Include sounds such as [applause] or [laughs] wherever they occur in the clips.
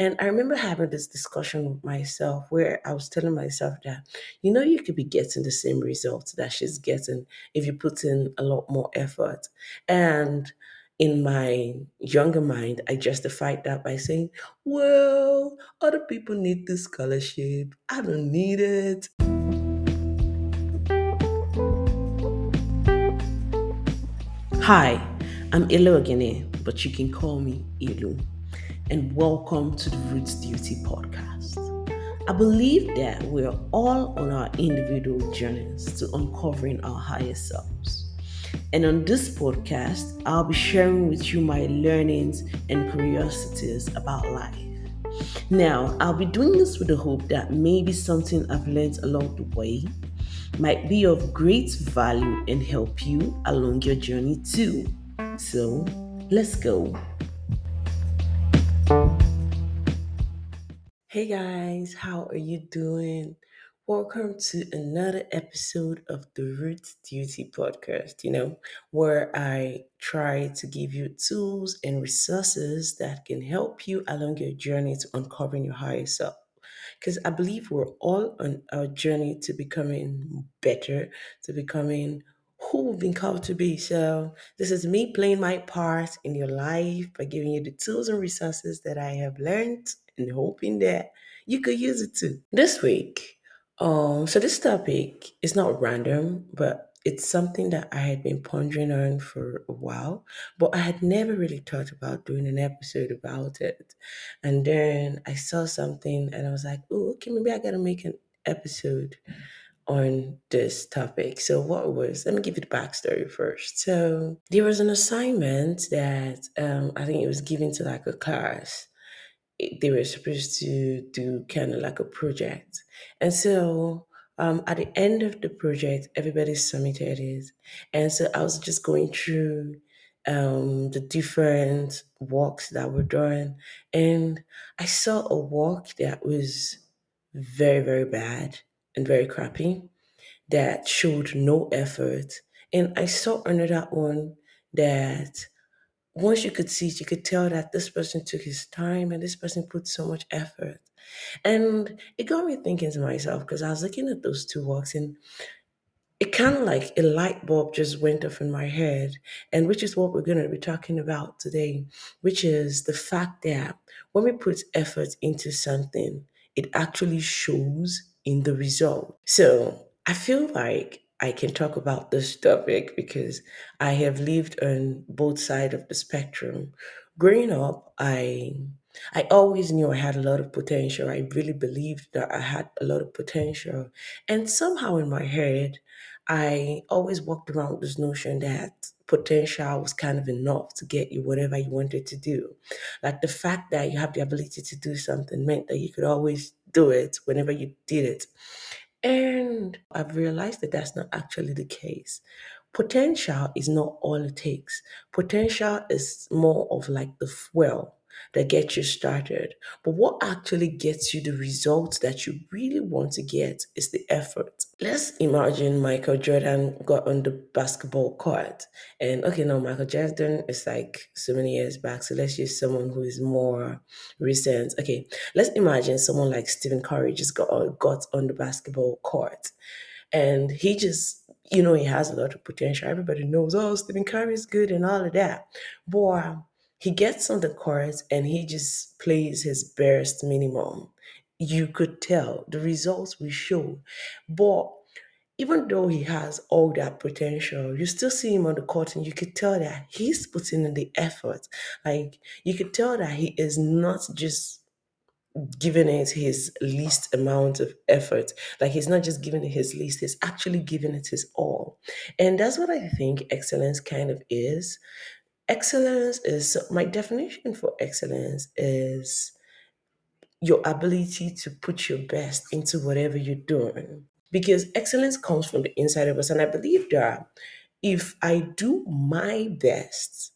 And I remember having this discussion with myself where I was telling myself that, you know, you could be getting the same results that she's getting if you put in a lot more effort. And in my younger mind, I justified that by saying, well, other people need this scholarship. I don't need it. Hi, I'm Ilu Ogene, but you can call me Ilu, and welcome to the Roots Duty podcast. I believe that we're all on our individual journeys to uncovering our higher selves. And on this podcast, I'll be sharing with you my learnings and curiosities about life. Now, I'll be doing this with the hope that maybe something I've learned along the way might be of great value and help you along your journey too. So, let's go. Hey guys, how are you doing? Welcome to another episode of the Roots Duty podcast, you know, where I try to give you tools and resources that can help you along your journey to uncovering your higher self because I believe we're all on our journey to becoming better, to becoming who we've been called to be. So, this is me playing my part in your life by giving you the tools and resources that I have learned and hoping that you could use it too. This week, um, so this topic is not random, but it's something that I had been pondering on for a while, but I had never really thought about doing an episode about it. And then I saw something and I was like, oh, okay, maybe I gotta make an episode on this topic. So, what was, let me give you the backstory first. So, there was an assignment that um, I think it was given to like a class. They were supposed to do kind of like a project. And so, um, at the end of the project, everybody submitted it. And so I was just going through um, the different walks that were done. And I saw a walk that was very, very bad and very crappy that showed no effort. And I saw another one that once you could see it, you could tell that this person took his time and this person put so much effort. And it got me thinking to myself because I was looking at those two walks and it kind of like a light bulb just went off in my head, and which is what we're going to be talking about today, which is the fact that when we put effort into something, it actually shows in the result. So I feel like I can talk about this topic because I have lived on both sides of the spectrum. Growing up, I I always knew I had a lot of potential. I really believed that I had a lot of potential. And somehow in my head, I always walked around with this notion that potential was kind of enough to get you whatever you wanted to do. Like the fact that you have the ability to do something meant that you could always do it whenever you did it. And I've realized that that's not actually the case. Potential is not all it takes. Potential is more of like the fuel that gets you started. But what actually gets you the results that you really want to get is the effort. Let's imagine Michael Jordan got on the basketball court. And okay, now Michael Jordan is like so many years back. So let's use someone who is more recent. Okay, let's imagine someone like Stephen Curry just got on, got on the basketball court. And he just you know, he has a lot of potential. Everybody knows, oh, Stephen Curry is good and all of that. Boy, he gets on the court and he just plays his barest minimum. You could tell the results will show. But even though he has all that potential, you still see him on the court and you could tell that he's putting in the effort. Like you could tell that he is not just giving it his least amount of effort. Like he's not just giving it his least, he's actually giving it his all. And that's what I think excellence kind of is. Excellence is my definition for excellence is your ability to put your best into whatever you're doing. Because excellence comes from the inside of us. And I believe that if I do my best,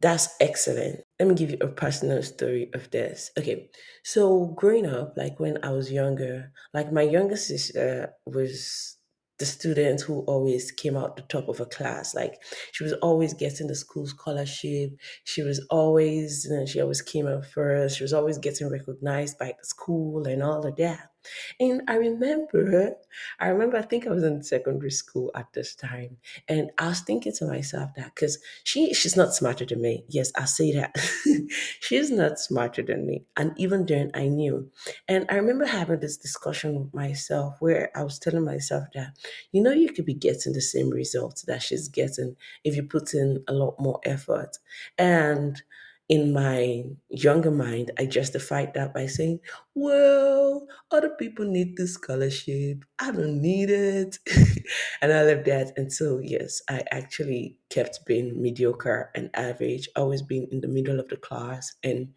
that's excellent. Let me give you a personal story of this. Okay, so growing up, like when I was younger, like my younger sister was the student who always came out the top of a class. Like she was always getting the school scholarship. She was always, you know, she always came out first. She was always getting recognized by the school and all of that. And I remember, I remember, I think I was in secondary school at this time, and I was thinking to myself that because she she's not smarter than me. Yes, I say that [laughs] she's not smarter than me, and even then I knew. And I remember having this discussion with myself where I was telling myself that you know you could be getting the same results that she's getting if you put in a lot more effort, and in my younger mind, I justified that by saying, well, other people need this scholarship. I don't need it. [laughs] and all of that. And so, yes, I actually kept being mediocre and average, always being in the middle of the class. And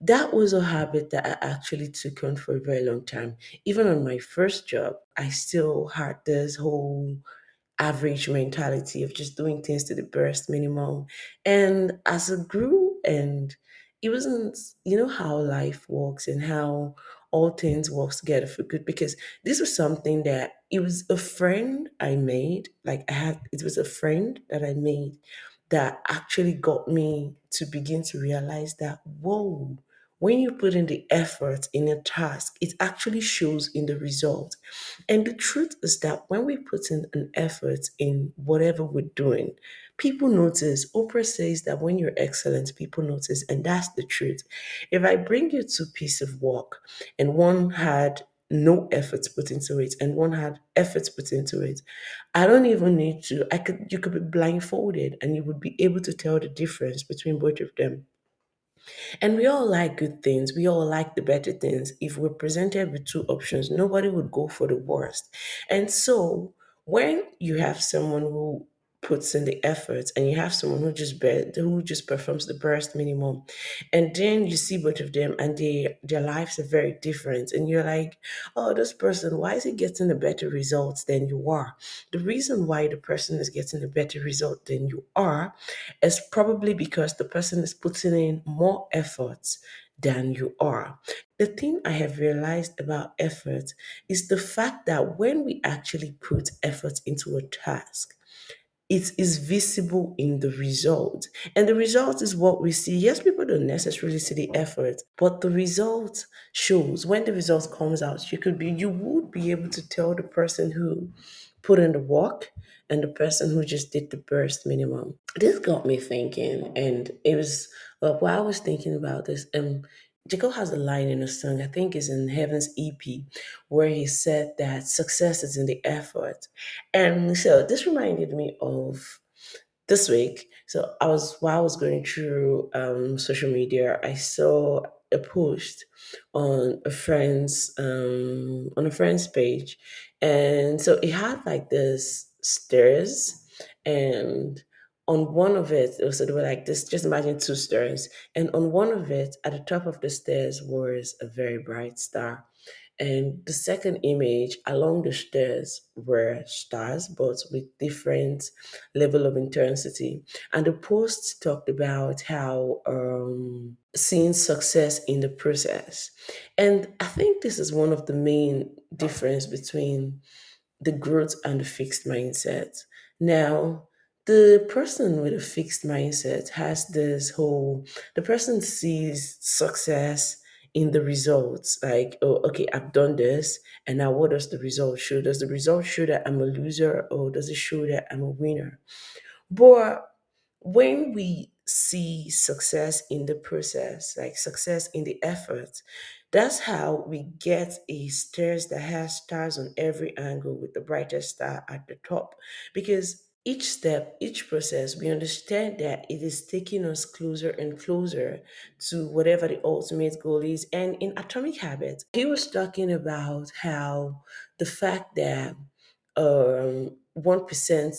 that was a habit that I actually took on for a very long time. Even on my first job, I still had this whole average mentality of just doing things to the barest minimum. And as it grew, and it wasn't, you know, how life works and how all things work together for good. Because this was something that it was a friend I made. Like I had, it was a friend that I made that actually got me to begin to realize that, whoa, when you put in the effort in a task, it actually shows in the result. And the truth is that when we put in an effort in whatever we're doing, people notice. Oprah says that when you're excellent, people notice. And that's the truth. If I bring you two pieces of work and one had no efforts put into it and one had efforts put into it i don't even need to i could you could be blindfolded and you would be able to tell the difference between both of them and we all like good things. We all like the better things. If we're presented with two options, nobody would go for the worst. And so when you have someone who puts in the effort and you have someone who just be, who just performs the barest minimum and then you see both of them and they their lives are very different and you're like oh this person why is he getting a better results than you are the reason why the person is getting a better result than you are is probably because the person is putting in more efforts than you are. The thing I have realized about effort is the fact that when we actually put effort into a task, it is visible in the result. And the result is what we see. Yes, people don't necessarily see the effort, but the result shows when the result comes out, you could be you would be able to tell the person who put in the work and the person who just did the burst minimum. This got me thinking, and it was well, while I was thinking about this, um, Jacob has a line in a song, I think is in Heaven's EP, where he said that success is in the effort. And so this reminded me of this week. So I was while I was going through um, social media, I saw a post on a friend's um, on a friend's page, and so it had like this stairs, and on one of it, it was sort of like this. Just imagine two stairs, and on one of it, at the top of the stairs, was a very bright star. And the second image along the stairs were stars, but with different level of intensity. And the post talked about how um, seeing success in the process. And I think this is one of the main difference between the growth and the fixed mindset. Now, the person with a fixed mindset has this whole, the person sees success in the results. Like, oh, okay, I've done this, and now what does the result show? Does the result show that I'm a loser, or does it show that I'm a winner? But when we see success in the process, like success in the effort, that's how we get a stairs that has stars on every angle with the brightest star at the top. Because each step, each process, we understand that it is taking us closer and closer to whatever the ultimate goal is. And in Atomic Habits, he was talking about how the fact that um, 1%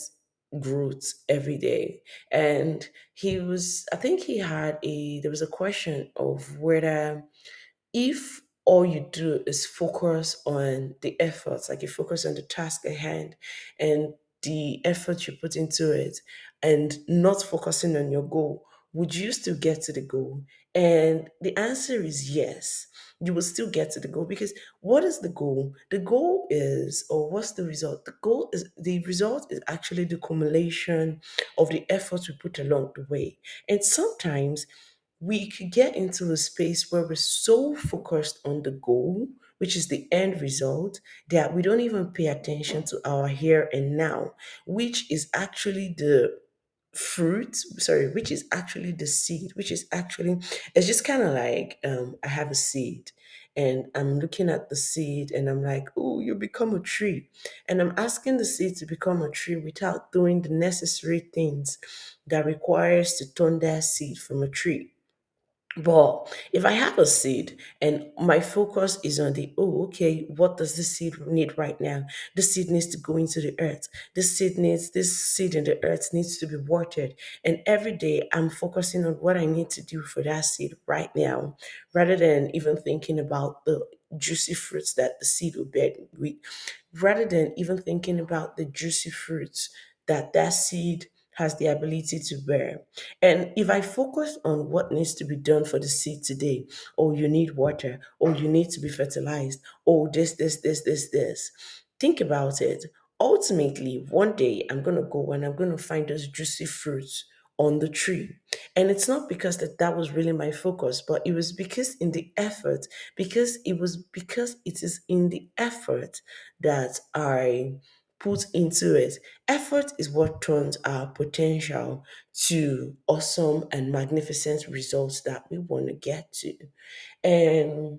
growth every day. And he was, I think he had a, there was a question of whether if all you do is focus on the efforts, like you focus on the task at hand and the effort you put into it and not focusing on your goal, would you still get to the goal? And the answer is yes. You will still get to the goal because what is the goal? The goal is, or what's the result? The goal is the result is actually the accumulation of the efforts we put along the way. And sometimes we could get into a space where we're so focused on the goal, which is the end result, that we don't even pay attention to our here and now, which is actually the fruit sorry which is actually the seed which is actually it's just kind of like um i have a seed and i'm looking at the seed and i'm like oh you become a tree. And i'm asking the seed to become a tree without doing the necessary things that requires to turn that seed from a tree but if I have a seed and my focus is on the, oh, okay, what does this seed need right now? This seed needs to go into the earth. This seed needs, this seed in the earth needs to be watered. And every day I'm focusing on what I need to do for that seed right now, rather than even thinking about the juicy fruits that the seed will bear rather than even thinking about the juicy fruits that that seed has the ability to bear. And if I focus on what needs to be done for the seed today, oh, you need water, oh, you need to be fertilized, oh, this, this, this, this, this, think about it. Ultimately, one day I'm going to go and I'm going to find those juicy fruits on the tree. And it's not because that that was really my focus, but it was because in the effort, because it was because it is in the effort that I put into it. Effort is what turns our potential to awesome and magnificent results that we want to get to. And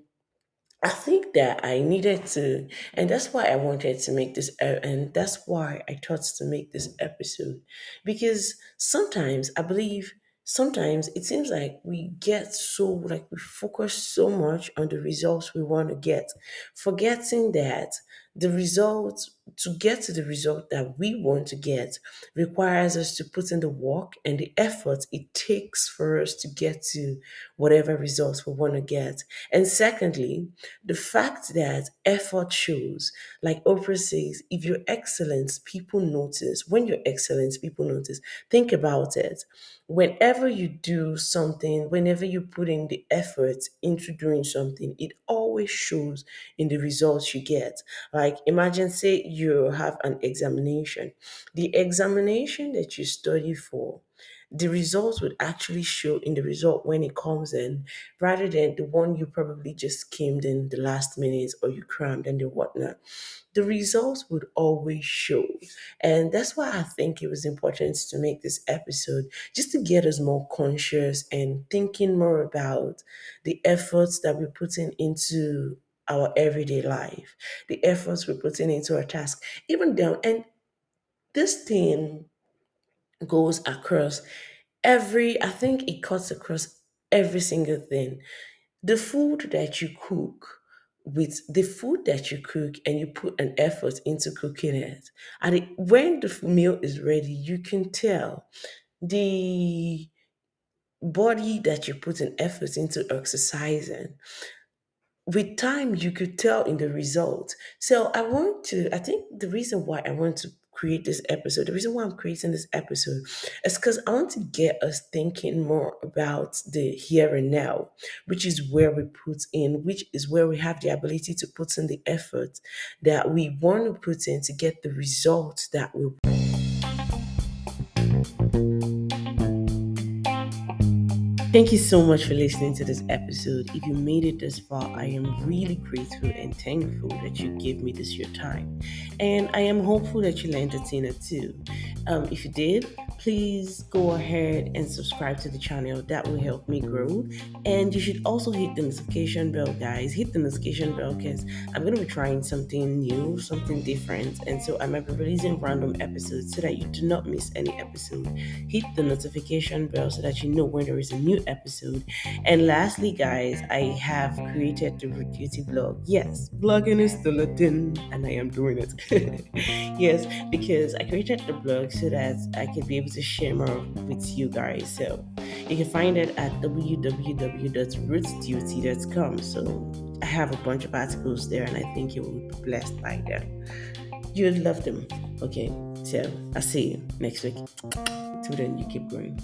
I think that I needed to, and that's why I wanted to make this, and that's why I thought to make this episode. Because sometimes I believe, sometimes it seems like we get so, like we focus so much on the results we want to get, forgetting that the result, to get to the result that we want to get, requires us to put in the work and the effort it takes for us to get to whatever results we want to get. And secondly, the fact that effort shows, like Oprah says, if you're excellent, people notice. When you're excellent, people notice. Think about it. Whenever you do something, whenever you put in the effort into doing something, it always shows in the results you get. Like imagine, say you have an examination. The examination that you study for the results would actually show in the result when it comes in rather than the one you probably just skimmed in the last minutes or you crammed and the whatnot. The results would always show. And that's why I think it was important to make this episode just to get us more conscious and thinking more about the efforts that we're putting into our everyday life, the efforts we're putting into our task, even down. And this thing goes across every, I think it cuts across every single thing. The food that you cook, with the food that you cook and you put an effort into cooking it, and it, when the meal is ready, you can tell the body that you put an effort into exercising with time you could tell in the result. So i want to i think the reason why i want to create this episode the reason why i'm creating this episode is because i want to get us thinking more about the here and now which is where we put in which is where we have the ability to put in the effort that we want to put in to get the results that we Thank you so much for listening to this episode. If you made it this far, I am really grateful and thankful that you gave me this your time. And I am hopeful that you'll entertain it too. Um, if you did, please go ahead and subscribe to the channel. That will help me grow. And you should also hit the notification bell, guys. Hit the notification bell because I'm going to be trying something new, something different. And so I might be releasing random episodes so that you do not miss any episode. Hit the notification bell so that you know when there is a new episode. And lastly, guys, I have created the Root Duty blog. Yes, blogging is still a thing, and I am doing it. [laughs] yes, because I created the blog so that I can be able to share with you guys. So you can find it at www.rootsduty.com. So I have a bunch of articles there, and I think you will be blessed by them. You'd love them. Okay, so I'll see you next week. Till then, you keep growing.